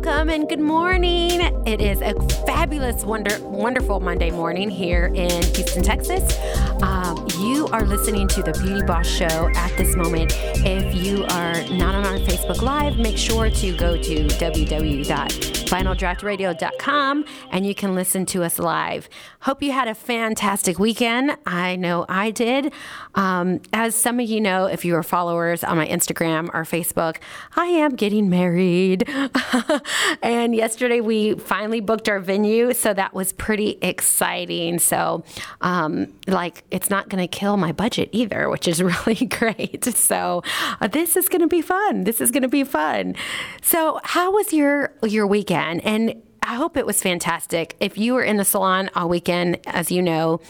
Welcome and good morning. It is a fabulous, wonder, wonderful Monday morning here in Houston, Texas. Um, you are listening to the Beauty Boss Show at this moment. If you are not on our Facebook Live, make sure to go to www.vinyldraughtradio.com and you can listen to us live. Hope you had a fantastic weekend. I know I did. Um, as some of you know, if you are followers on my Instagram or Facebook, I am getting married. and yesterday we finally booked our venue, so that was pretty exciting. So, um, like, it's not going to kill my budget either, which is really great. So, uh, this is going to be fun. This is going to be fun. So, how was your your weekend? And I hope it was fantastic. If you were in the salon all weekend, as you know,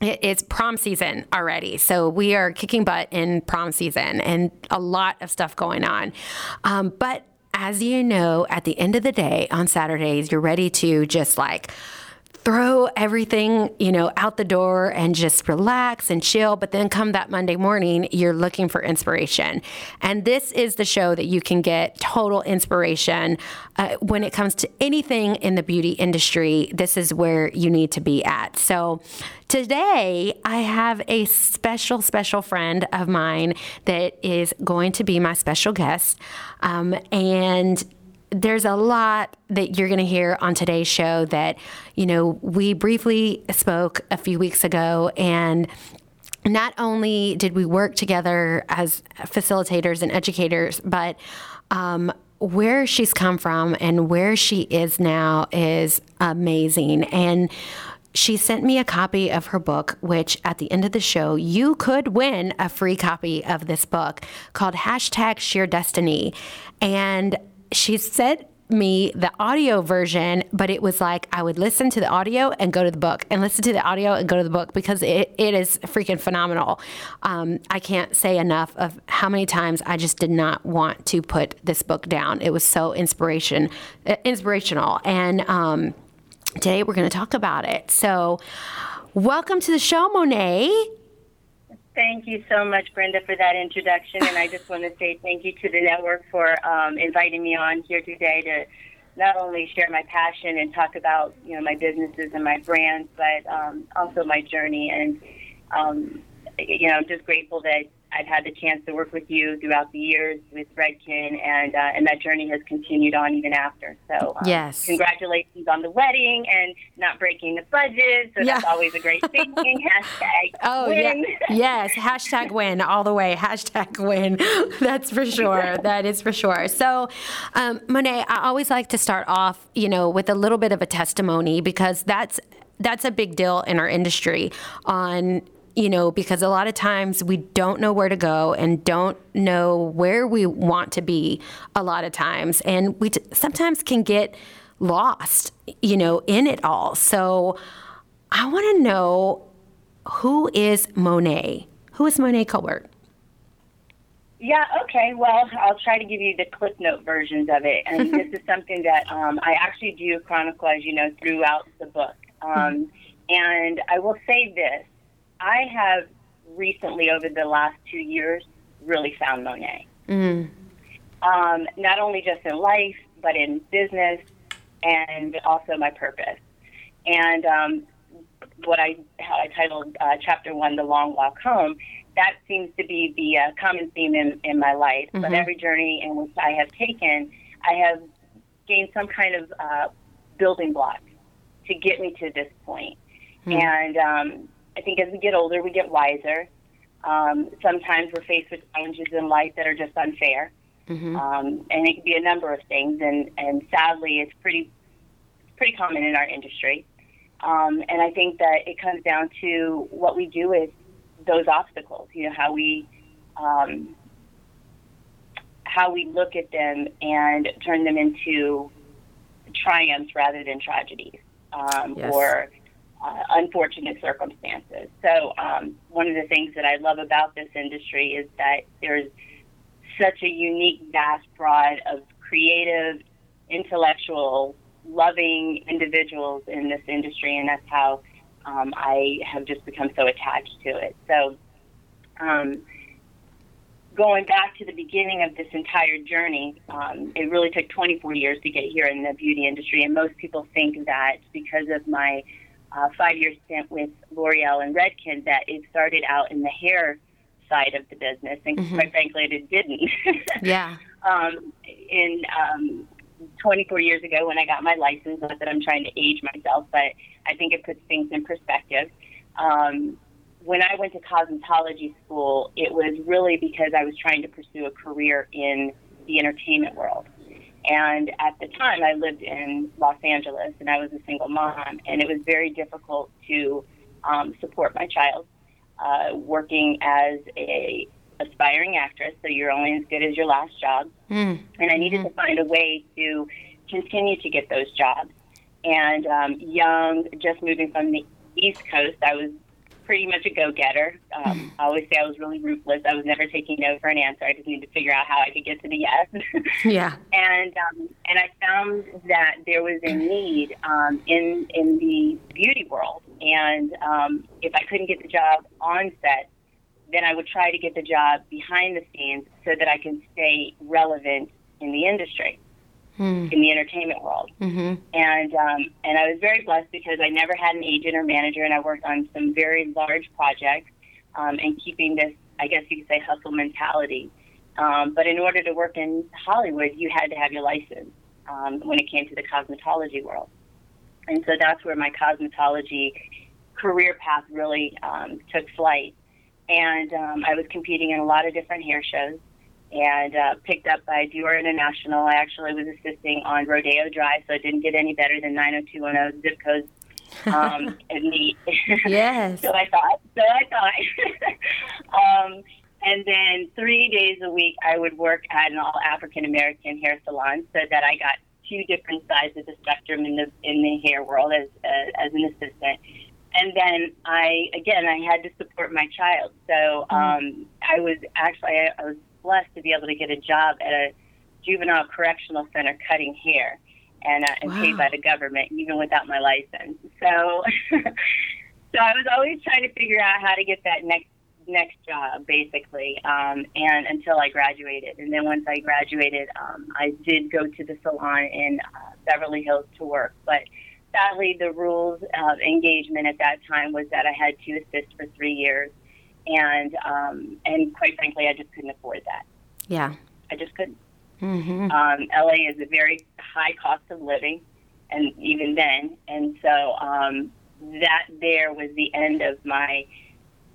it's prom season already. So we are kicking butt in prom season and a lot of stuff going on. Um, but as you know, at the end of the day on Saturdays, you're ready to just like throw everything, you know, out the door and just relax and chill. But then come that Monday morning, you're looking for inspiration. And this is the show that you can get total inspiration uh, when it comes to anything in the beauty industry. This is where you need to be at. So today, I have a special, special friend of mine that is going to be my special guest. Um, and there's a lot that you're going to hear on today's show that, you know, we briefly spoke a few weeks ago and not only did we work together as facilitators and educators, but um, where she's come from and where she is now is amazing. And she sent me a copy of her book, which at the end of the show, you could win a free copy of this book called Hashtag Sheer Destiny. And she sent me the audio version, but it was like I would listen to the audio and go to the book, and listen to the audio and go to the book because it, it is freaking phenomenal. Um, I can't say enough of how many times I just did not want to put this book down. It was so inspiration, uh, inspirational, and um, today we're going to talk about it. So, welcome to the show, Monet. Thank you so much, Brenda, for that introduction. And I just want to say thank you to the network for um, inviting me on here today to not only share my passion and talk about you know my businesses and my brands, but um, also my journey. And um, you know, I'm just grateful that I've had the chance to work with you throughout the years with Redken, and uh, and that journey has continued on even after. So um, yes, congratulations on the wedding and not breaking the budget. So yeah. that's always a great thing. Hashtag oh win. yeah yes hashtag win all the way hashtag win. That's for sure. that is for sure. So um, Monet, I always like to start off, you know, with a little bit of a testimony because that's that's a big deal in our industry on you know, because a lot of times we don't know where to go and don't know where we want to be a lot of times. And we t- sometimes can get lost, you know, in it all. So I want to know who is Monet? Who is Monet Colbert? Yeah, okay. Well, I'll try to give you the clip note versions of it. And this is something that um, I actually do chronicle, as you know, throughout the book. Um, and I will say this I have recently, over the last two years, really found Monet. Mm. Um, not only just in life, but in business and also my purpose. And um, what I how I titled uh, chapter one, "The Long Walk Home." That seems to be the uh, common theme in, in my life. Mm-hmm. But every journey in which I have taken, I have gained some kind of uh, building block to get me to this point. Mm-hmm. And um, I think as we get older, we get wiser. Um, sometimes we're faced with challenges in life that are just unfair, mm-hmm. um, and it can be a number of things. And, and sadly, it's pretty pretty common in our industry. Um, and I think that it comes down to what we do with those obstacles. You know how we um, how we look at them and turn them into triumphs rather than tragedies, um, yes. or uh, unfortunate circumstances. So, um, one of the things that I love about this industry is that there's such a unique, vast broad of creative, intellectual, loving individuals in this industry, and that's how um, I have just become so attached to it. So, um, going back to the beginning of this entire journey, um, it really took 24 years to get here in the beauty industry, and most people think that because of my uh, five-year stint with L'Oreal and Redken, that it started out in the hair side of the business, and mm-hmm. quite frankly, it didn't. yeah. Um, in um, 24 years ago, when I got my license, not that I'm trying to age myself, but I think it puts things in perspective. Um, when I went to cosmetology school, it was really because I was trying to pursue a career in the entertainment world. And at the time, I lived in Los Angeles and I was a single mom, and it was very difficult to um, support my child uh, working as a aspiring actress. So you're only as good as your last job. Mm. And I needed mm-hmm. to find a way to continue to get those jobs. And um, young, just moving from the East Coast, I was pretty much a go-getter. Um, I always say I was really ruthless. I was never taking no for an answer. I just needed to figure out how I could get to the yes. yeah. And um, and I found that there was a need um, in in the beauty world, and um, if I couldn't get the job on set, then I would try to get the job behind the scenes so that I can stay relevant in the industry hmm. in the entertainment world. Mm-hmm. And um, and I was very blessed because I never had an agent or manager, and I worked on some very large projects um, and keeping this, I guess you could say, hustle mentality. Um, but in order to work in Hollywood, you had to have your license um, when it came to the cosmetology world. And so that's where my cosmetology career path really um, took flight. And um, I was competing in a lot of different hair shows and uh, picked up by Dior International. I actually was assisting on Rodeo Drive, so it didn't get any better than 90210 zip codes um, in the. yes. so I thought. So I thought. um, and then three days a week, I would work at an all African American hair salon, so that I got two different sides of the spectrum in the in the hair world as uh, as an assistant. And then I again I had to support my child, so mm-hmm. um, I was actually I, I was blessed to be able to get a job at a juvenile correctional center cutting hair and, uh, and wow. paid by the government, even without my license. So, so I was always trying to figure out how to get that next next job, basically, um, and until I graduated. And then once I graduated, um, I did go to the salon in uh, Beverly Hills to work, but sadly, the rules of engagement at that time was that I had to assist for three years and um, and quite frankly, I just couldn't afford that. Yeah, I just couldn't. Mm-hmm. Um, LA is a very high cost of living, and even then, and so um, that there was the end of my,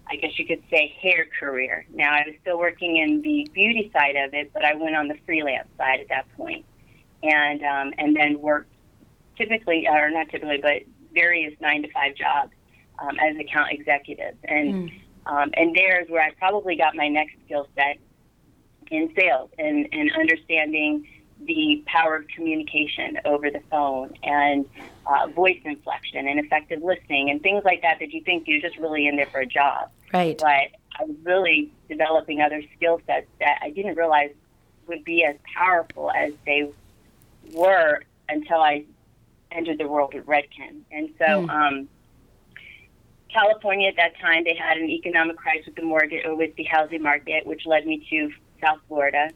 I guess you could say, hair career. Now I was still working in the beauty side of it, but I went on the freelance side at that point, and um, and then worked typically, or not typically, but various nine to five jobs um, as account executive, and. Mm um, and there's where I probably got my next skill set in sales and, and understanding the power of communication over the phone and uh, voice inflection and effective listening and things like that that you think you're just really in there for a job. Right. But I was really developing other skill sets that I didn't realize would be as powerful as they were until I entered the world of Redken. And so, mm. um, California at that time, they had an economic crisis with the mortgage or with the housing market, which led me to South Florida.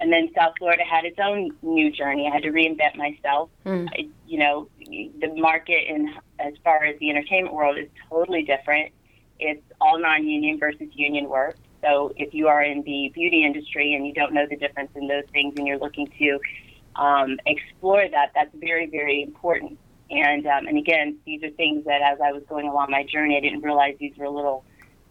And then South Florida had its own new journey. I had to reinvent myself. Mm. I, you know, the market in as far as the entertainment world is totally different. It's all non-union versus union work. So if you are in the beauty industry and you don't know the difference in those things, and you're looking to um, explore that, that's very, very important. And um, and again, these are things that as I was going along my journey, I didn't realize these were little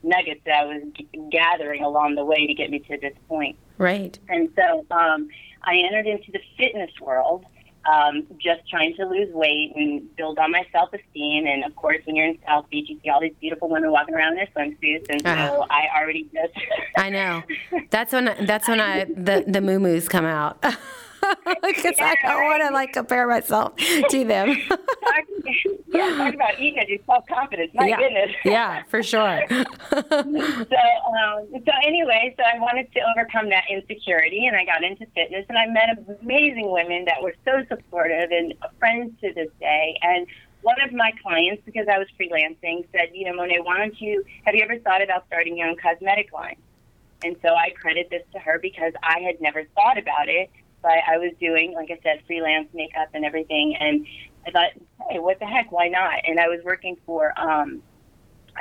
nuggets that I was g- gathering along the way to get me to this point. Right. And so um, I entered into the fitness world, um, just trying to lose weight and build on my self esteem. And of course, when you're in South Beach, you see all these beautiful women walking around in their swimsuits, and uh-huh. so I already just. I know. That's when that's when I the the moo come out. because yeah, I don't right. want to like compare myself to them. yeah, talk about eating your self confidence. My yeah. goodness. yeah, for sure. so, um, so anyway, so I wanted to overcome that insecurity, and I got into fitness, and I met amazing women that were so supportive and friends to this day, and one of my clients, because I was freelancing, said, you know, Monet, why don't you, have you ever thought about starting your own cosmetic line? And so I credit this to her because I had never thought about it, but I was doing, like I said, freelance makeup and everything. And I thought, hey, what the heck? Why not? And I was working for um,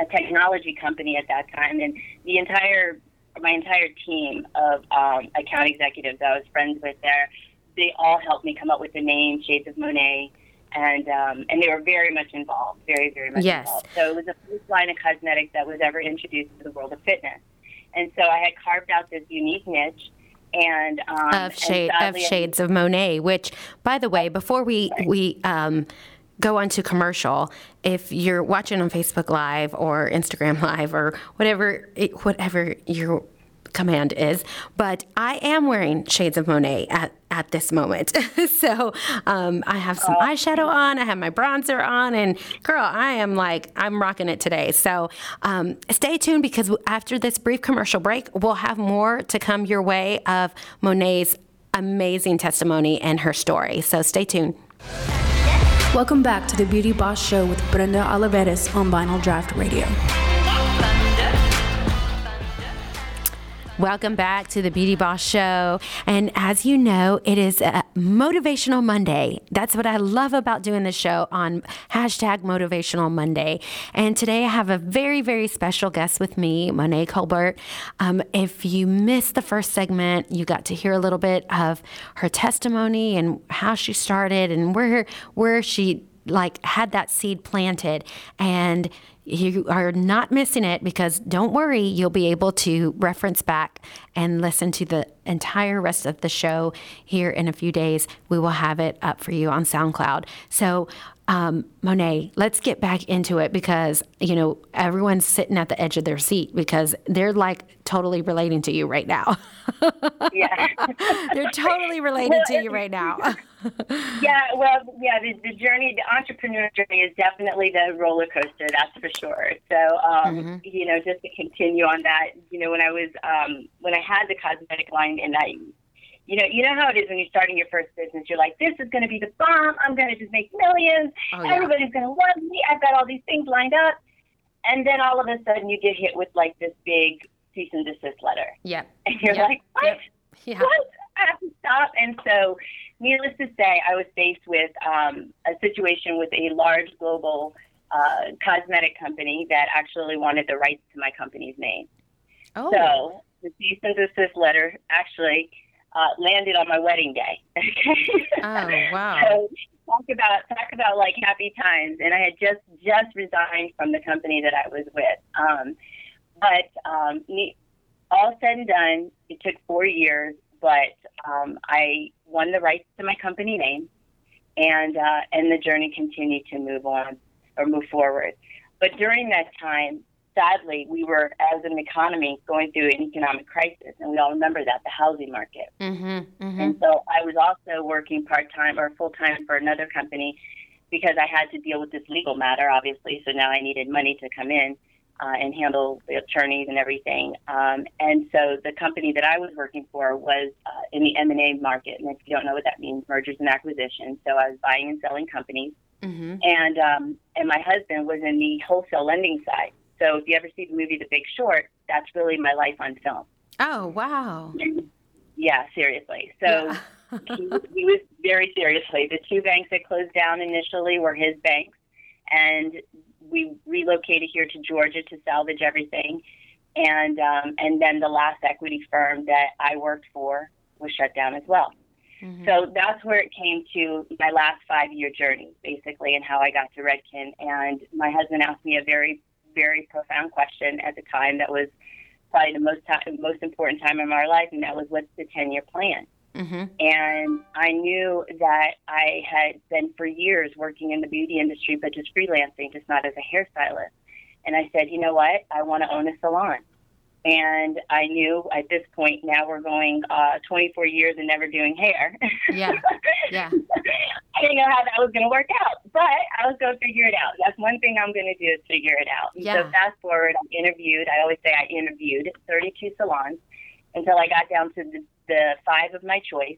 a technology company at that time, and the entire my entire team of um, account executives that I was friends with there, they all helped me come up with the name Shades of Monet and um, and they were very much involved, very very much yes. involved. So it was the first line of cosmetics that was ever introduced to the world of fitness, and so I had carved out this unique niche. And um, of shade of shades of Monet, which, by the way, before we right. we um, go on to commercial, if you're watching on Facebook Live or Instagram Live or whatever whatever you're command is, but I am wearing shades of Monet at, at this moment. so um, I have some eyeshadow on, I have my bronzer on, and girl, I am like, I'm rocking it today. So um, stay tuned because after this brief commercial break, we'll have more to come your way of Monet's amazing testimony and her story. So stay tuned. Welcome back to the Beauty Boss Show with Brenda Olivarez on Vinyl Draught Radio. Welcome back to the Beauty Boss Show. And as you know, it is a Motivational Monday. That's what I love about doing the show on hashtag Motivational Monday. And today I have a very, very special guest with me, Monet Colbert. Um, if you missed the first segment, you got to hear a little bit of her testimony and how she started and where where she like had that seed planted and you are not missing it because don't worry, you'll be able to reference back and listen to the entire rest of the show here in a few days. We will have it up for you on SoundCloud. So um, Monet, let's get back into it because, you know, everyone's sitting at the edge of their seat because they're like totally relating to you right now. yeah. they're totally related well, to you right now. yeah, well, yeah, the, the, journey, the entrepreneur journey is definitely the roller coaster, that's for sure. So, um, mm-hmm. you know, just to continue on that, you know, when I was, um, when I had the cosmetic line and I you know, you know how it is when you're starting your first business. You're like, this is going to be the bomb. I'm going to just make millions. Oh, yeah. Everybody's going to love me. I've got all these things lined up. And then all of a sudden you get hit with like this big cease and desist letter. Yeah. And you're like, what? Yeah. What? I have to stop. And so, needless to say, I was faced with um, a situation with a large global uh, cosmetic company that actually wanted the rights to my company's name. Oh. So the cease and desist letter actually uh, landed on my wedding day. oh wow! So talk about talk about like happy times, and I had just just resigned from the company that I was with. Um, but um, all said and done, it took four years, but um, I won the rights to my company name, and uh, and the journey continued to move on or move forward. But during that time, sadly, we were, as an economy, going through an economic crisis, and we all remember that the housing market. Mm-hmm, mm-hmm. And so I was also working part time or full time for another company because I had to deal with this legal matter, obviously. So now I needed money to come in uh, and handle the attorneys and everything. Um, and so the company that I was working for was uh, in the M and A market, and if you don't know what that means, mergers and acquisitions. So I was buying and selling companies. Mm-hmm. And um, and my husband was in the wholesale lending side. So if you ever see the movie The Big Short, that's really my life on film. Oh wow! Yeah, seriously. So yeah. he, he was very seriously. The two banks that closed down initially were his banks, and we relocated here to Georgia to salvage everything. And um, and then the last equity firm that I worked for was shut down as well. Mm-hmm. So that's where it came to my last five year journey, basically, and how I got to Redken. And my husband asked me a very very profound question at the time that was probably the most time, most important time in my life, and that was what's the 10 year plan? Mm-hmm. And I knew that I had been for years working in the beauty industry, but just freelancing, just not as a hairstylist. And I said, you know what? I want to own a salon. And I knew at this point now we're going uh, 24 years and never doing hair. Yeah. Yeah. I didn't know how that was going to work out, but I was going to figure it out. That's one thing I'm going to do is figure it out. Yeah. So fast forward, I interviewed. I always say I interviewed 32 salons until I got down to the, the five of my choice.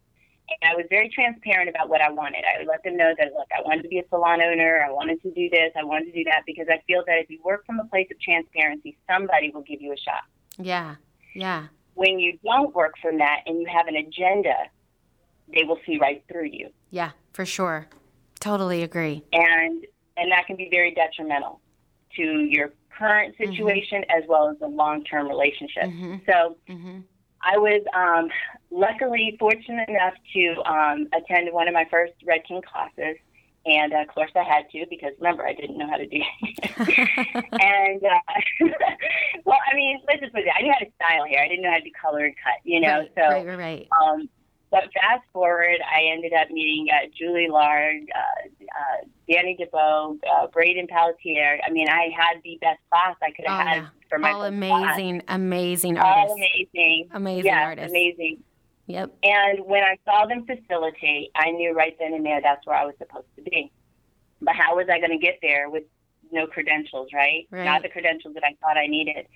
And I was very transparent about what I wanted. I would let them know that, look, I wanted to be a salon owner. I wanted to do this. I wanted to do that because I feel that if you work from a place of transparency, somebody will give you a shot. Yeah. Yeah. when you don't work from that and you have an agenda, they will see right through you. Yeah, for sure. Totally agree. And and that can be very detrimental to your current Mm-hmm. situation as well as the long term relationship. So Mm-hmm. I was um, luckily fortunate enough to um, attend one of my first Redken classes. And uh, of course, I had to because remember, I didn't know how to do it. and uh, well, I mean, let's just put it. I knew how to style hair. I didn't know how to do color and cut. You know, right, so right, right, right. um, but fast forward, I ended up meeting uh, Julie Lard, uh, uh, Danny DeBow, uh, Braden Pelletier. I mean, I had the best class I could Oh, have had yeah. for my All first class. amazing, amazing All amazing. Amazing yes, artists. amazing. Yep. And when I saw them facilitate, I knew right then and there that's where I was supposed to be. But how was I going to get there with no credentials, right? Right. Not the credentials that I thought I needed.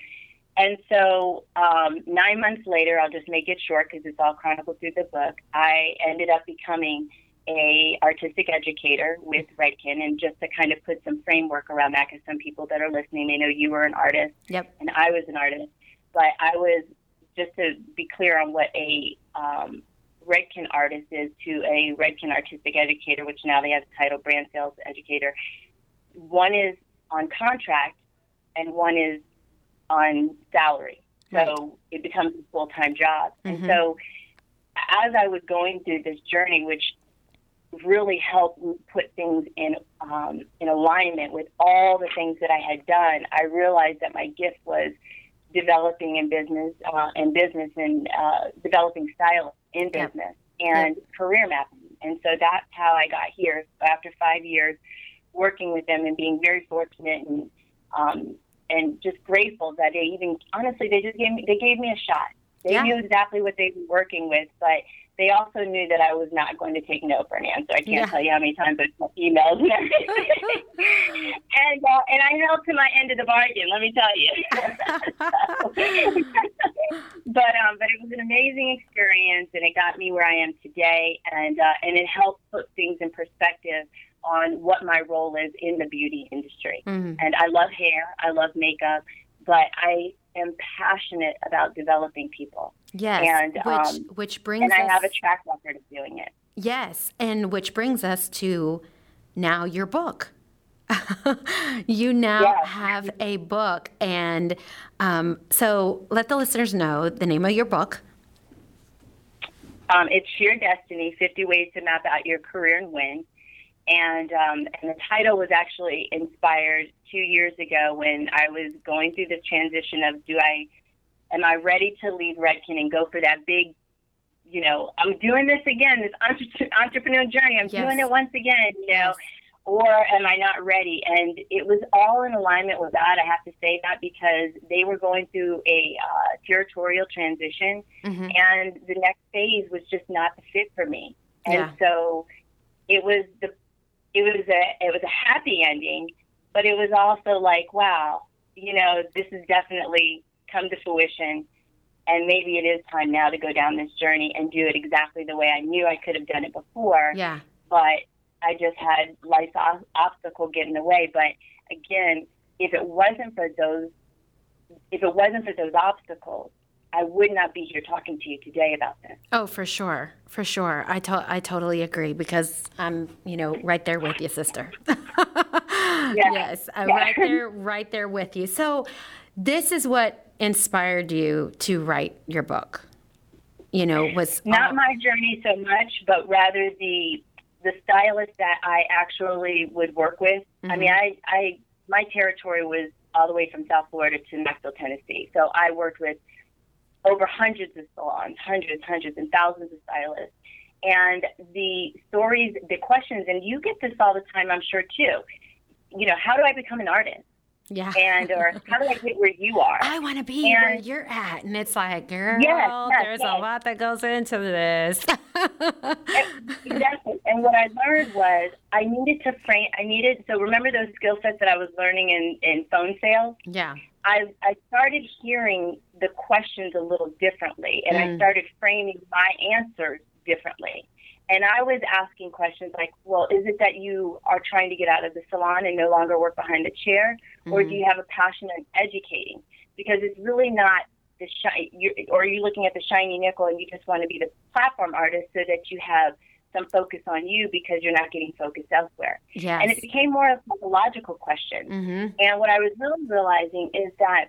And so um, nine months later, I'll just make it short because it's all chronicled through the book. I ended up becoming a artistic educator with Redken, and just to kind of put some framework around that, because some people that are listening, they know you were an artist Yep. and I was an artist. But I was just to be clear on what a um, Redken artist is to a Redken artistic educator, which now they have the title brand sales educator. One is on contract, and one is on salary. So it becomes a full time job. And Mhm. so as I was going through this journey, which really helped put things in um, in alignment with all the things that I had done, I realized that my gift was developing in business uh, and business and uh, developing style in business and career mapping. And so that's how I got here after five years working with them and being very fortunate and um, and just grateful that they even honestly they just gave me they gave me a shot. They Yeah. knew exactly what they were working with, but they also knew that I was not going to take no for an answer. I can't Yeah. tell you how many times I sent emails and everything. and uh, and I held to my end of the bargain. Let me tell you. but um, but it was an amazing experience, and it got me where I am today, and uh, and it helped put things in perspective on what my role is in the beauty industry. Mhm. And I love hair, I love makeup, but I am passionate about developing people, Yes. And, which um, which brings and I us have a track record of doing it. Yes, and which brings us to now your book. you now Yes. have a book, and um, so let the listeners know the name of your book. Um, it's Sheer Destiny 50 Ways to Map Out Your Career and Win. And, um, and the title was actually inspired two years ago when I was going through this transition of do I, am I ready to leave Redken and go for that big, you know, I'm doing this again, this entre- entrepreneur journey. I'm Yes. doing it once again, you know, Yes. Or am I not ready? And it was all in alignment with that. I have to say that because they were going through a uh, territorial transition Mhm. and the next phase was just not the fit for me. And Yeah. so it was the it was a it was a happy ending, but it was also like, wow, you know, this has definitely come to fruition and maybe it is time now to go down this journey and do it exactly the way I knew I could have done it before Yeah, but I just had life's ob- obstacle get in the way. But again, if it wasn't for those, if it wasn't for those obstacles, I would not be here talking to you today about this. Oh, for sure, for sure. I to- I totally agree because I'm, you know, right there with you, sister. Yes, I'm Yeah. right there, right there with you. So, this is what inspired you to write your book. You know, was Not all- my journey so much, but rather the the stylist that I actually would work with. I mm-hmm. mean, I, I my territory was all the way from South Florida to Knoxville, Tennessee. So I worked with over hundreds of salons, hundreds, hundreds, and thousands of stylists. And the stories, the questions, and you get this all the time, I'm sure too. You know, how do I become an artist? Yeah. And or how do I get where you are? I want to be where you're at. And it's like, girl, Yes, yes, there's a lot that goes into this. exactly. And what I learned was I needed to frame. I needed so remember those skill sets that I was learning in in phone sales. yeah. I I started hearing the questions a little differently, and I Mm. started framing my answers differently. And I was asking questions like, "Well, is it that you are trying to get out of the salon and no longer work behind a chair, or Mm-hmm. do you have a passion in educating?" Because it's really not the shi- you or are you looking at the shiny nickel and you just want to be the platform artist so that you have some focus on you because you're not getting focused elsewhere. Yes. And it became more of a logical question. mm-hmm. And what I was really realizing is that,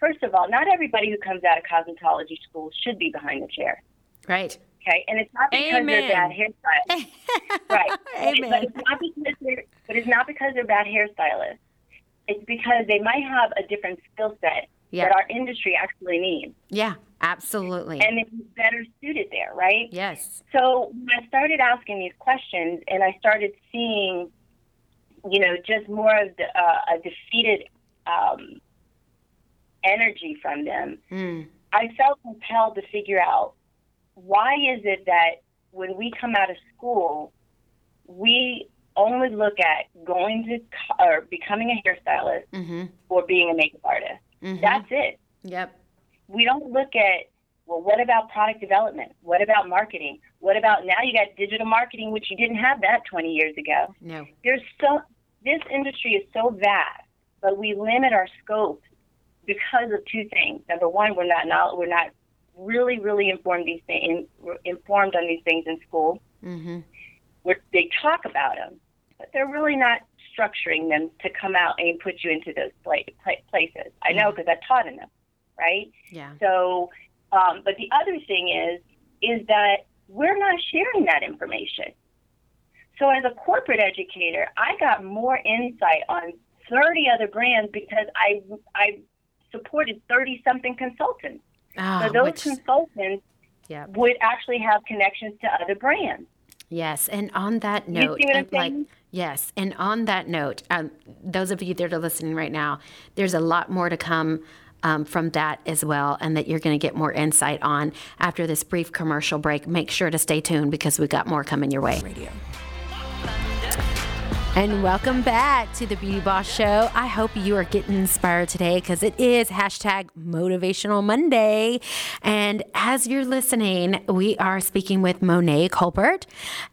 first of all, not everybody who comes out of cosmetology school should be behind the chair. Right. Okay, and it's not because Amen. they're bad hairstylists, right? Amen. But it's not because they're, but it's not because they're bad hairstylists. It's because they might have a different skill set Yeah. that our industry actually needs, Yeah. Absolutely. and it's better suited there, right? yes. So when I started asking these questions, and I started seeing, you know, just more of the, uh, a defeated um, energy from them, Mm. I felt compelled to figure out why is it that when we come out of school, we only look at going to or becoming a hairstylist Mm-hmm. or being a makeup artist. Mhm. That's it. Yep. We don't look at well, what about product development? What about marketing? What about now you got digital marketing, which you didn't have that 20 years ago. No. There's so this industry is so vast, but we limit our scope because of two things. Number one, we're not we're not really really informed these things informed on these things in school. Mm-hmm. Where they talk about them, but they're really not structuring them to come out and put you into those pla- pla- places. I know because I taught in them, right? Yeah. So, um, but the other thing is, is that we're not sharing that information. So as a corporate educator, I got more insight on 30 other brands because I, I supported 30 something consultants. Ah, so those which- consultants yeah. would actually have connections to other brands. Yes, and on that You note, see what I'm like yes, and on that note, um, those of you that are listening right now, there's a lot more to come um, from that as well, and that you're going to get more insight on after this brief commercial break. Make sure to stay tuned because we've got more coming your way. Radio. And welcome back to the Beauty Boss Show. I hope you are getting inspired today because it is hashtag Motivational Monday. And as you're listening, we are speaking with Monet Colbert,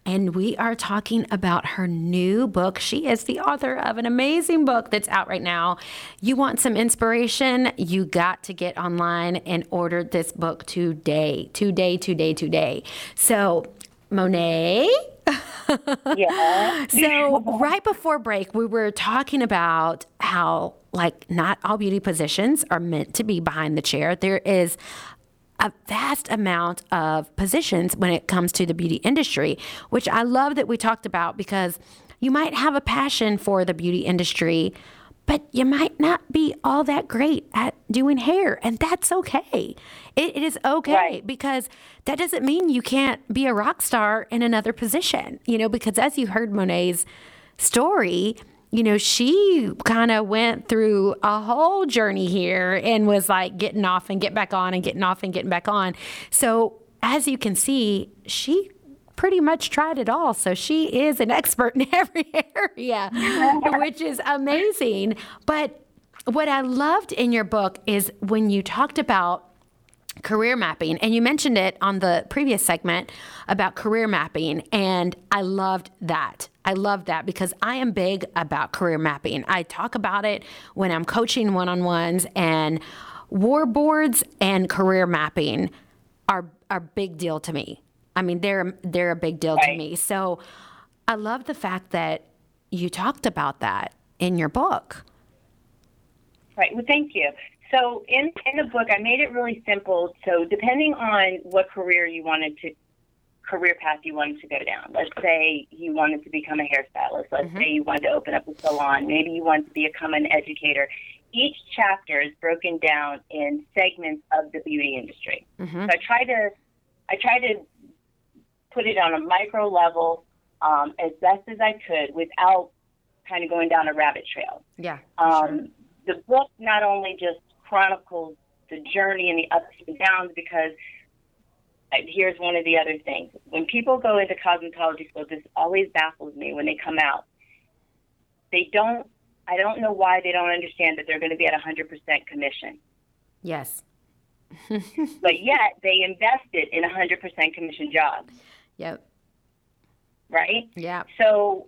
and we are talking about her new book. She is the author of an amazing book that's out right now. You want some inspiration? You got to get online and order this book today, today, today, today. So, Monet. Yeah. So, right before break, we were talking about how, like, not all beauty positions are meant to be behind the chair. There is a vast amount of positions when it comes to the beauty industry, which I love that we talked about because you might have a passion for the beauty industry, but you might not be all that great at doing hair, and that's okay. It, it is okay Right. because that doesn't mean you can't be a rock star in another position, you know, because as you heard Monet's story, you know, she kind of went through a whole journey here and was like getting off and get back on and getting off and getting back on. So, as you can see, she pretty much tried it all. So, she is an expert in every area, which is amazing. But what I loved in your book is when you talked about career mapping and you mentioned it on the previous segment about career mapping and i loved that i love that because i am big about career mapping i talk about it when i'm coaching one-on-ones and war boards and career mapping are are big deal to me i mean they're they're a big deal to me so i love the fact that you talked about that in your book Right. Well, thank you. So in in the book, I made it really simple. So depending on what career you wanted to, career path you wanted to go down. Let's say you wanted to become a hairstylist. Let's mm-hmm. say you wanted to open up a salon. Maybe you wanted to become an educator. Each chapter is broken down in segments of the beauty industry. Mm-hmm. So I try to, I try to put it on a micro level um, as best as I could without kind of going down a rabbit trail. yeah Um, The book not only just chronicles the journey and the ups and downs, because uh, here's one of the other things. When people go into cosmetology school, this always baffles me when they come out. They don't, I don't know why they don't understand that they're going to be at 100% commission. yes But yet they invested in a 100% commission job, yep right? yeah So,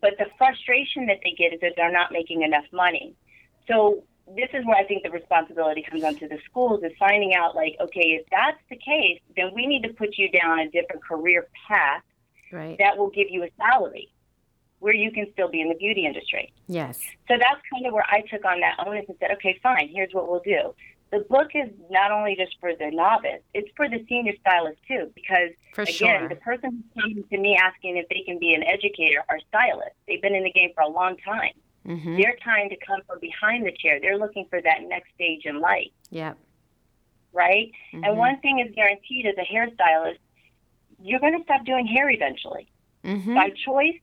but the frustration that they get is that they're not making enough money. So this is where I think the responsibility comes onto the schools is finding out like, okay, if that's the case, then we need to put you down a different career path Right. that will give you a salary where you can still be in the beauty industry. yes. So that's kind of where I took on that onus and said, okay, fine, here's what we'll do. The book is not only just for the novice, it's for the senior stylist too, because For again, sure. the person who's coming to me asking if they can be an educator are stylists. They've been in the game for a long time. Mm-hmm. They're trying to come from behind the chair. They're looking for that next stage in life, Yep. right? Mhm. And one thing is guaranteed as a hairstylist, you're going to stop doing hair eventually Mm-hmm. by choice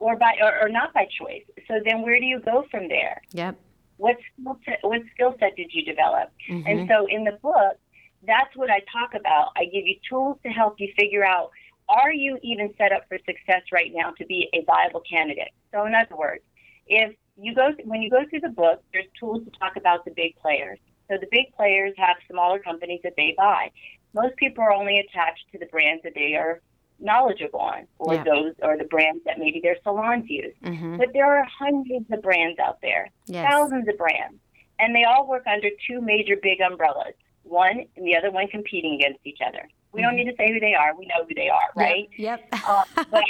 or by or, or not by choice. So then where do you go from there? Yep. What skill set, what skill set did you develop? Mhm. And so in the book, that's what I talk about. I give you tools to help you figure out are you even set up for success right now to be a viable candidate? So in other words, if you go when you go through the book, there's tools to talk about the big players. So the big players have smaller companies that they buy. Most people are only attached to the brands that they are knowledgeable on, or Yeah. those or the brands that maybe their salons use. Mhm. But there are hundreds of brands out there Yes. thousands of brands, and they all work under two major big umbrellas. One and the other one competing against each other. We don't need to say who they are. We know who they are, right? Yep. yep. I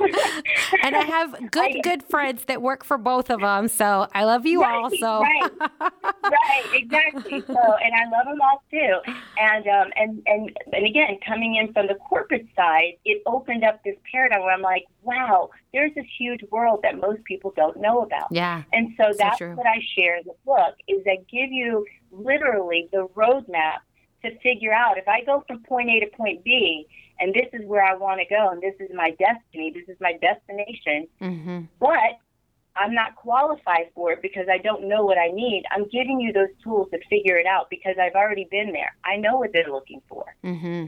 and I have good I- good friends that work for both of them, so I love you all. So right. right, exactly. So, and I love them all too. And um, and and and again, coming in from the corporate side, it opened up this paradigm where I'm like, wow, there's this huge world that most people don't know about. yeah, And so that's true. what I share in the book is that give you literally the roadmap to figure out if I go from point A to point B and this is where I want to go and this is my destiny, this is my destination, hmm but I'm not qualified for it because I don't know what I need. I'm giving you those tools to figure it out because I've already been there. I know what they're looking for. hmm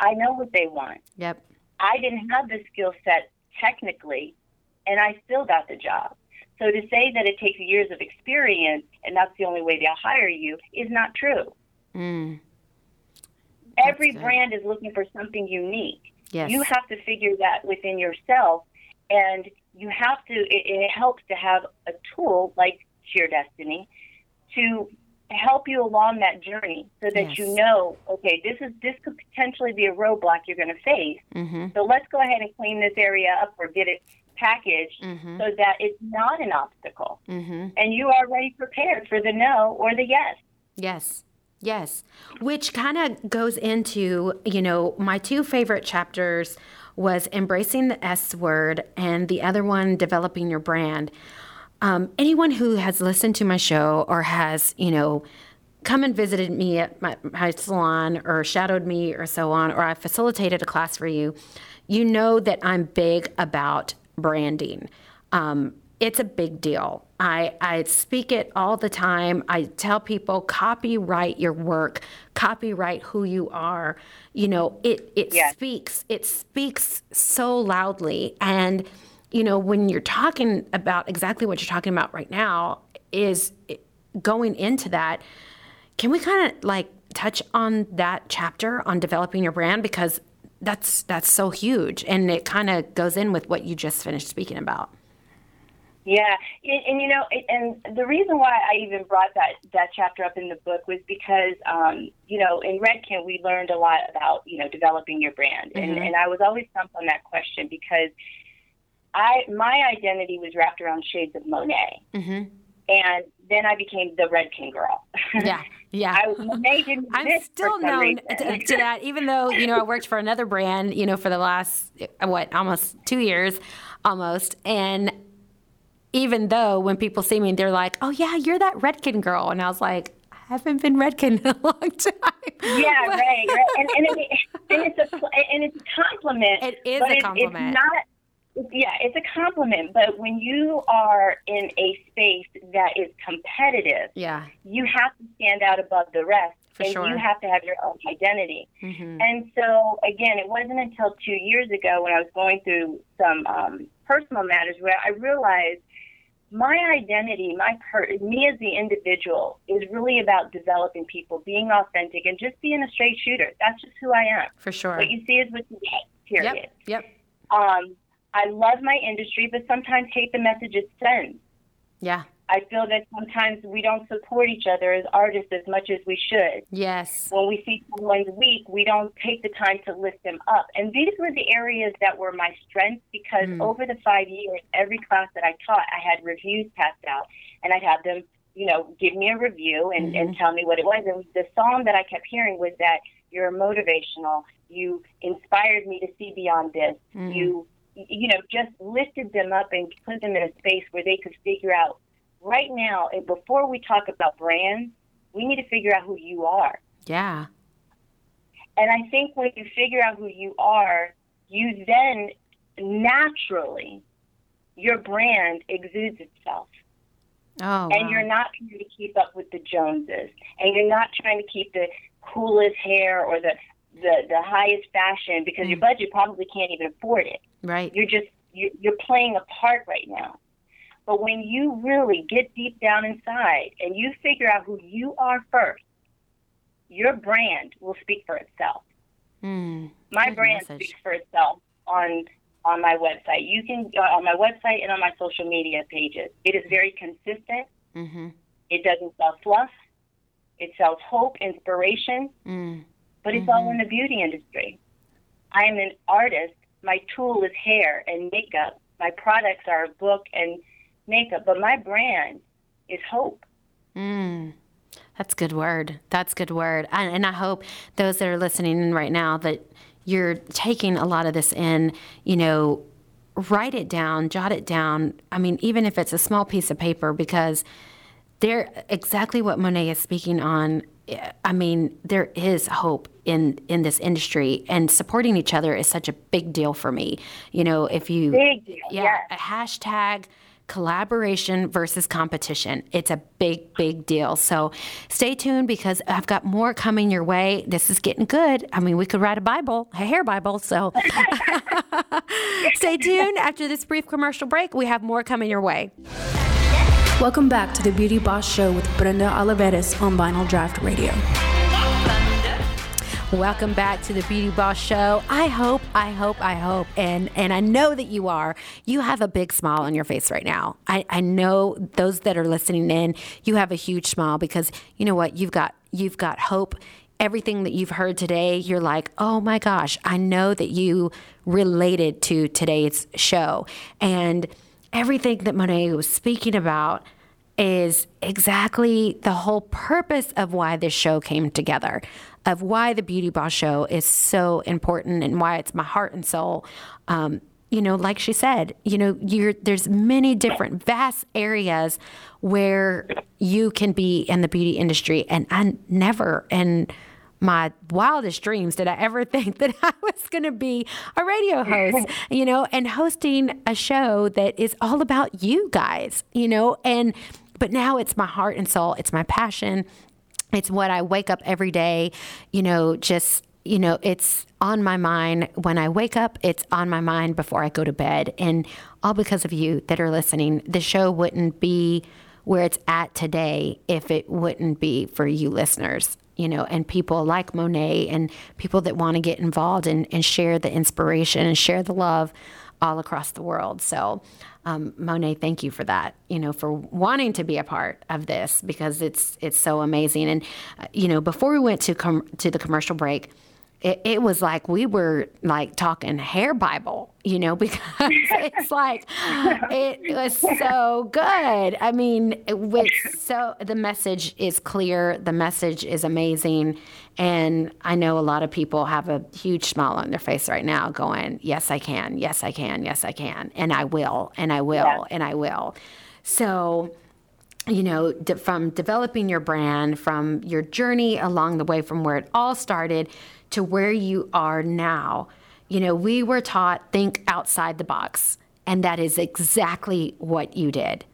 I know what they want. Yep. I didn't have the skill set technically, and I still got the job. So to say that it takes years of experience and that's the only way they'll hire you is not true. Mm. Every brand is looking for something unique. Yes. You have to figure that within yourself, and you have to. It, it helps to have a tool like Sheer Destiny to help you along that journey, so that Yes. you know, okay, this is this could potentially be a roadblock you're going to face. hmm So let's go ahead and clean this area up or get it packaged hmm so that it's not an obstacle, hmm and you are already prepared for the no or the yes. Yes. Yes. Which kind of goes into, you know, my two favorite chapters was embracing the S word and the other one developing your brand. Um, anyone who has listened to my show or has, you know, come and visited me at my, my salon or shadowed me or so on, or I facilitated a class for you, you know that I'm big about branding. Um, it's a big deal. I, I speak it all the time. I tell people copyright your work, copyright who you are. You know, it it Yes. speaks. It speaks so loudly. And, you know, when you're talking about exactly what you're talking about right now, is eh, going into that, can we kind of like touch on that chapter on developing your brand? Because that's that's so huge and it kind of goes in with what you just finished speaking about. Yeah, and, and you know, and the reason why I even brought that that chapter up in the book was because, um, you know, in Redken we learned a lot about you know developing your brand, and, and I was always stumped on that question because I my identity was wrapped around shades of Monet, hmm and then I became the Redken girl. Yeah, yeah. I, I'm still known to, to that, even though you know I worked for another brand, you know, for the last what almost two years, almost, and even though when people see me, they're like, "Oh yeah, you're that Redken girl," and I was like, "I haven't been Redken in a long time." Yeah, right, right. And, and, it, and it's a and it's a compliment. It is a compliment. It's not. Yeah, it's a compliment. But when you are in a space that is competitive, Yeah, you have to stand out above the rest, For and sure. you have to have your own identity. hmm And so, again, it wasn't until two years ago when I was going through some um, personal matters where I realized my identity, my per- me as the individual, is really about developing people, being authentic, and just being a straight shooter. That's just who I am. for sure. What you see is what you get. Period. Yep, yep, Um, I love my industry, but sometimes hate the message it sends. yeah, I feel that sometimes we don't support each other as artists as much as we should. Yes. When we see someone's weak, we don't take the time to lift them up. And these were the areas that were my strengths because Mm. over the five years, every class that I taught, I had reviews passed out, and I'd have them, you know, give me a review and, and tell me what it was. And the song that I kept hearing was that you're motivational. You inspired me to see beyond this. You, you know, just lifted them up and put them in a space where they could figure out right now, eh, before we talk about brands, we need to figure out who you are. Yeah. And I think when you figure out who you are, you then naturally, your brand exudes itself. Oh. And wow. you're not trying to keep up with the Joneses. And you're not trying to keep the coolest hair or the, the, the highest fashion because your mm. budget probably can't even afford it. right. You're just you- you're playing a part right now. But when you really get deep down inside and you figure out who you are first, your brand will speak for itself. Mm. My brand message. speaks for itself on on my website. You can uh, on my website and on my social media pages. It is very consistent. Mhm. It doesn't sell fluff. It sells hope, inspiration, Mm. but it's all in the beauty industry. I am an artist. My tool is hair and makeup. My products are a book and makeup, but my brand is hope. Mm. That's good word. That's good word. And, and I hope those that are listening in right now that you're taking a lot of this in, you know, write it down, jot it down. I mean, even if it's a small piece of paper, because they're exactly what Monet is speaking on. I mean, there is hope in in this industry, and supporting each other is such a big deal for me. You know, if you Big deal, yeah, yes. a hashtag collaboration versus competition. It's a big, big deal. So stay tuned because I've got more coming your way. This is getting good. I mean, we could write a Bible, a hair Bible. So stay tuned. After this brief commercial break, we have more coming your way. Welcome back to the Beauty Boss Show with Brenda Olivarez on Vinyl Draught Radio. Welcome back to the Beauty Boss Show. I hope, I hope, I hope, and and I know that you are. You have a big smile on your face right now. I, I know those that are listening in, you have a huge smile because you know what? You've got you've got hope. Everything that you've heard today, you're like, oh my gosh, I know that you related to today's show. And everything that Monet was speaking about is exactly the whole purpose of why this show came together, of why the Beauty Boss Show is so important and why it's my heart and soul. Um, you know, like she said, you know, you're there's many different vast areas where you can be in the beauty industry, and I never in my wildest dreams did I ever think that I was going to be a radio host, you know, and hosting a show that is all about you guys, you know, and but now it's my heart and soul, it's my passion. It's what I wake up every day, you know, just you know, it's on my mind when I wake up, it's on my mind before I go to bed. And all because of you that are listening. The show wouldn't be where it's at today if it wouldn't be for you listeners, you know, and people like Monet and people that want to get involved and, and share the inspiration and share the love all across the world. So, um, Monet, thank you for that. You know, for wanting to be a part of this because it's it's so amazing. And uh, you know, before we went to com- to the commercial break, it, it was like we were like talking hair Bible, you know, because it's like it was so good. I mean, it so the message is clear, the message is amazing, and I know a lot of people have a huge smile on their face right now, going, "Yes, I can. Yes, I can. Yes, I can, and I will, and I will, Yeah. and I will." So you know, de- from developing your brand, from your journey along the way, from where it all started to where you are now, you know, we were taught think outside the box, and that is exactly what you did.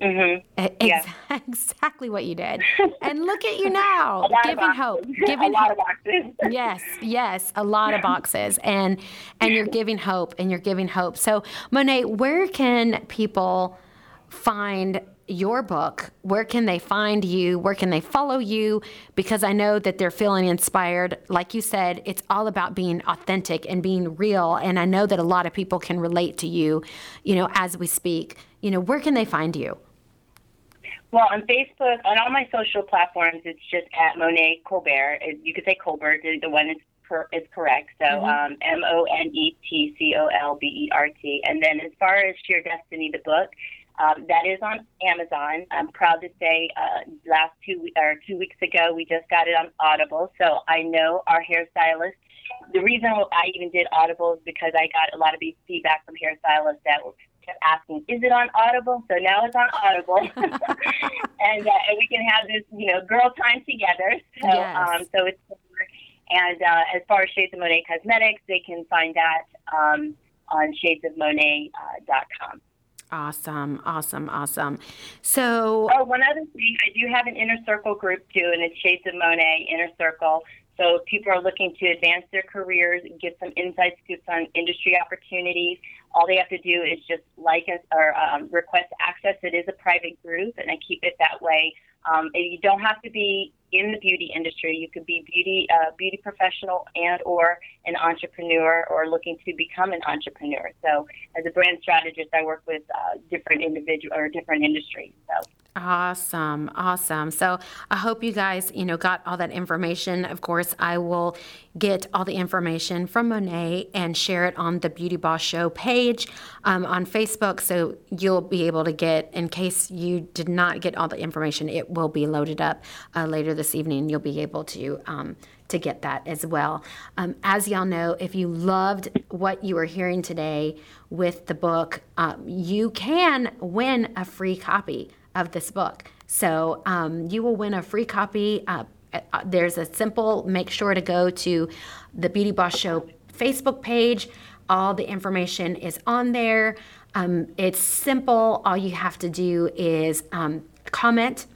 Mm-hmm. Ex- Yeah. Exactly what you did. And look at you now, giving hope, giving a lot hope. of boxes. yes yes a lot of boxes and and you're giving hope and you're giving hope so monet where can people find your book where can they find you where can they follow you because i know that they're feeling inspired like you said it's all about being authentic and being real and i know that a lot of people can relate to you you know as we speak you know where can they find you Well, on Facebook, on all my social platforms, it's just at Monet Colbert. You could say Colbert, the one is, per, is correct. So mm-hmm. um, M O N E T C O L B E R T. And then as far as Sheer Destiny, the book, um, that is on Amazon. I'm proud to say, uh, last two or two weeks ago, we just got it on Audible. So I know our hairstylist. The reason I even did Audible is because I got a lot of feedback from hairstylists that kept asking, "Is it on Audible?" So now it's on Audible, and uh, and we can have this, you know, girl time together. So yes. um, so it's and uh, as far as Shades of Monet Cosmetics, they can find that um, on shadesofmonet.com. Awesome, awesome, awesome. So, oh, one other thing, I do have an inner circle group too, and it's Shades of Monet Inner Circle. So, if people are looking to advance their careers, get some inside scoops on industry opportunities, all they have to do is just like us or um, request access. It is a private group, and I keep it that way. Um, you don't have to be in the beauty industry. You could be beauty uh, beauty professional and or an entrepreneur or looking to become an entrepreneur. So as a brand strategist, I work with uh, different individual or different industries. So Awesome. Awesome. So I hope you guys, you know, got all that information. Of course, I will get all the information from Monet and share it on the Beauty Boss Show page um, on Facebook. So you'll be able to get, in case you did not get all the information, it will be loaded up uh, later this evening. You'll be able to um, to get that as well. Um, as y'all know, if you loved what you were hearing today with the book, um, you can win a free copy of this book. So um, you will win a free copy. Uh, uh, there's a simple make sure to go to the Beauty Boss Show Facebook page. All the information is on there. Um, it's simple. All you have to do is um, comment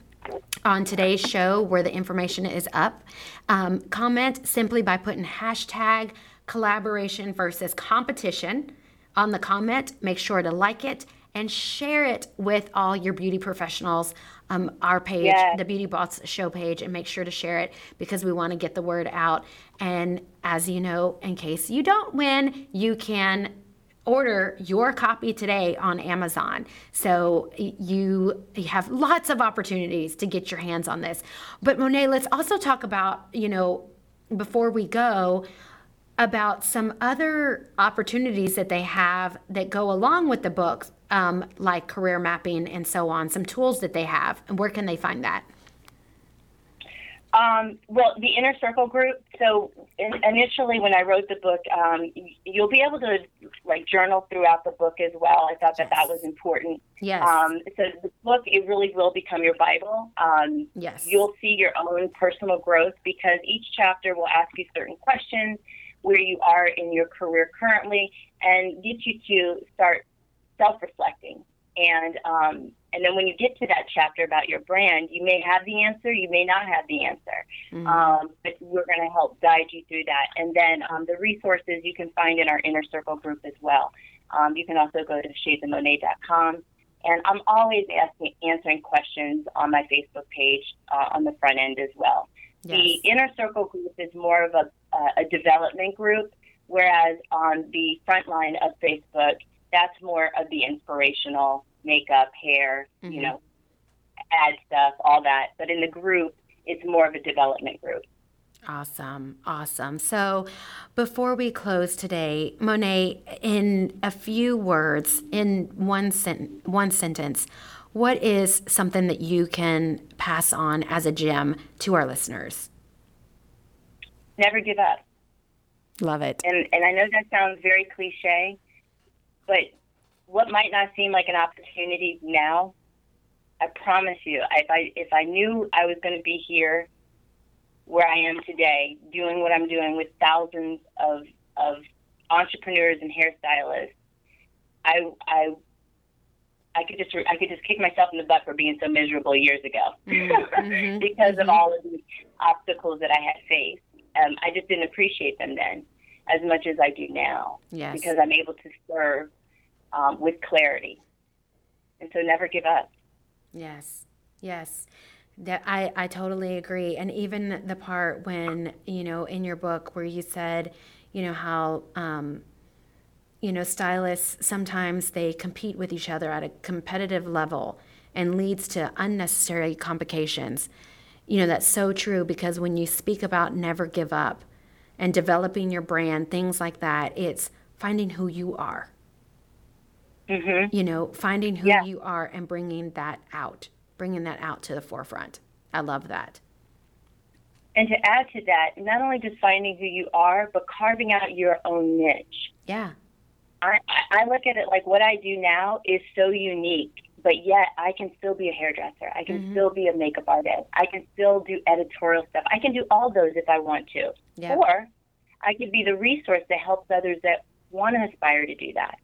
on today's show where the information is up. Um, comment simply by putting hashtag collaboration versus competition on the comment. Make sure to like it and share it with all your beauty professionals. Um, our page, yes. the Beauty Boss Show page, and make sure to share it because we want to get the word out. And as you know, in case you don't win, you can order your copy today on Amazon. So you, you have lots of opportunities to get your hands on this. But Monet, let's also talk about, you know, before we go, about some other opportunities that they have that go along with the books um, like career mapping and so on, some tools that they have, and where can they find that? Um, well, the inner circle group. So in, initially, when I wrote the book, um, you'll be able to like journal throughout the book as well. I thought that yes. that was important. Yes. Um, so the book it really will become your Bible. Um, yes. You'll see your own personal growth because each chapter will ask you certain questions where you are in your career currently and get you to start self-reflecting. And um, and then when you get to that chapter about your brand, you may have the answer, you may not have the answer, mm-hmm. um, but we're going to help guide you through that. And then um, the resources you can find in our inner circle group as well. Um, you can also go to shadesofmonet.com. And I'm always asking, answering questions on my Facebook page uh, on the front end as well. Yes. The inner circle group is more of a, uh, a development group, whereas on the front line of Facebook, that's more of the inspirational makeup, hair, mm-hmm. you know, ad stuff, all that. But in the group, it's more of a development group. Awesome, awesome. So, before we close today, Monet, in a few words, in one sen- one sentence, what is something that you can pass on as a gem to our listeners? Never give up. Love it. And and I know that sounds very cliche, but what might not seem like an opportunity now, I promise you, if I if I knew I was going to be here where I am today, doing what I'm doing with thousands of of entrepreneurs and hairstylists, I I I could just I could just kick myself in the butt for being so miserable years ago mm-hmm. because mm-hmm. of all of the obstacles that I had faced. Um, I just didn't appreciate them then as much as I do now. Yes. Because I'm able to serve um, with clarity. And so never give up. Yes. Yes. That I, I totally agree. And even the part when, you know, in your book where you said, you know, how um, you know, stylists sometimes they compete with each other at a competitive level and leads to unnecessary complications. You know, that's so true because when you speak about never give up and developing your brand, things like that, it's finding who you are. Mm-hmm. You know, finding who Yeah. you are and bringing that out, bringing that out to the forefront. I love that. And to add to that, not only just finding who you are, but carving out your own niche. Yeah. I, I I look at it like what I do now is so unique, but yet I can still be a hairdresser. I can mm-hmm. still be a makeup artist. I can still do editorial stuff. I can do all those if I want to. Yeah. Or I could be the resource that helps others that want to aspire to do that.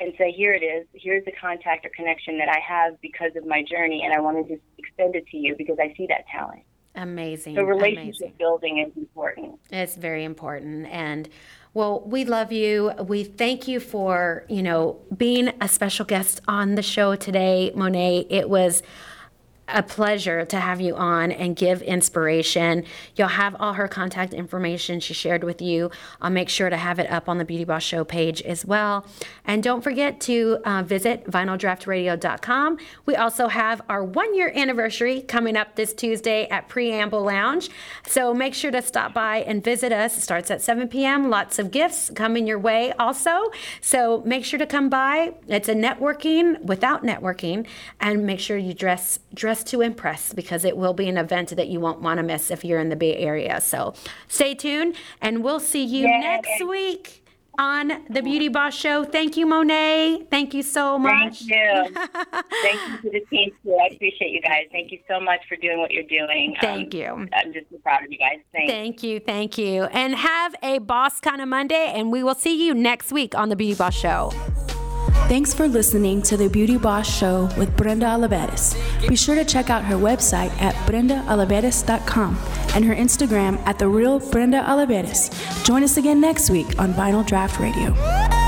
And say, here it is. Here's the contact or connection that I have because of my journey, and I want to just extend it to you because I see that talent. Amazing. So relationship amazing. building is important. It's very important. And well, we love you. We thank you for, you know, being a special guest on the show today, Monet. It was a pleasure to have you on and give inspiration. You'll have all her contact information she shared with you. I'll make sure to have it up on the Beauty Boss Show page as well. And don't forget to uh, visit vinyldraughtradio.com. We also have our one year anniversary coming up this Tuesday at Preamble Lounge. So make sure to stop by and visit us. It starts at 7 p.m. Lots of gifts coming your way also. So make sure to come by. It's a networking without networking. And make sure you dress dress to impress because it will be an event that you won't want to miss if you're in the Bay Area. So stay tuned and we'll see you next week on the Beauty Boss Show. Thank you, Monet. Thank you so much. Thank you. Thank you to the team too. I appreciate you guys. Thank you so much for doing what you're doing. Thank Um, you. I'm just so proud of you guys. Thanks. Thank you, thank you. And have a boss kind of Monday, and we will see you next week on the Beauty Boss Show. Thanks for listening to the Beauty Boss Show with Brenda Olivarez. Be sure to check out her website at brendaolivarez.com and her Instagram at the real Brenda Olivarez. Join us again next week on Vinyl Draught Radio.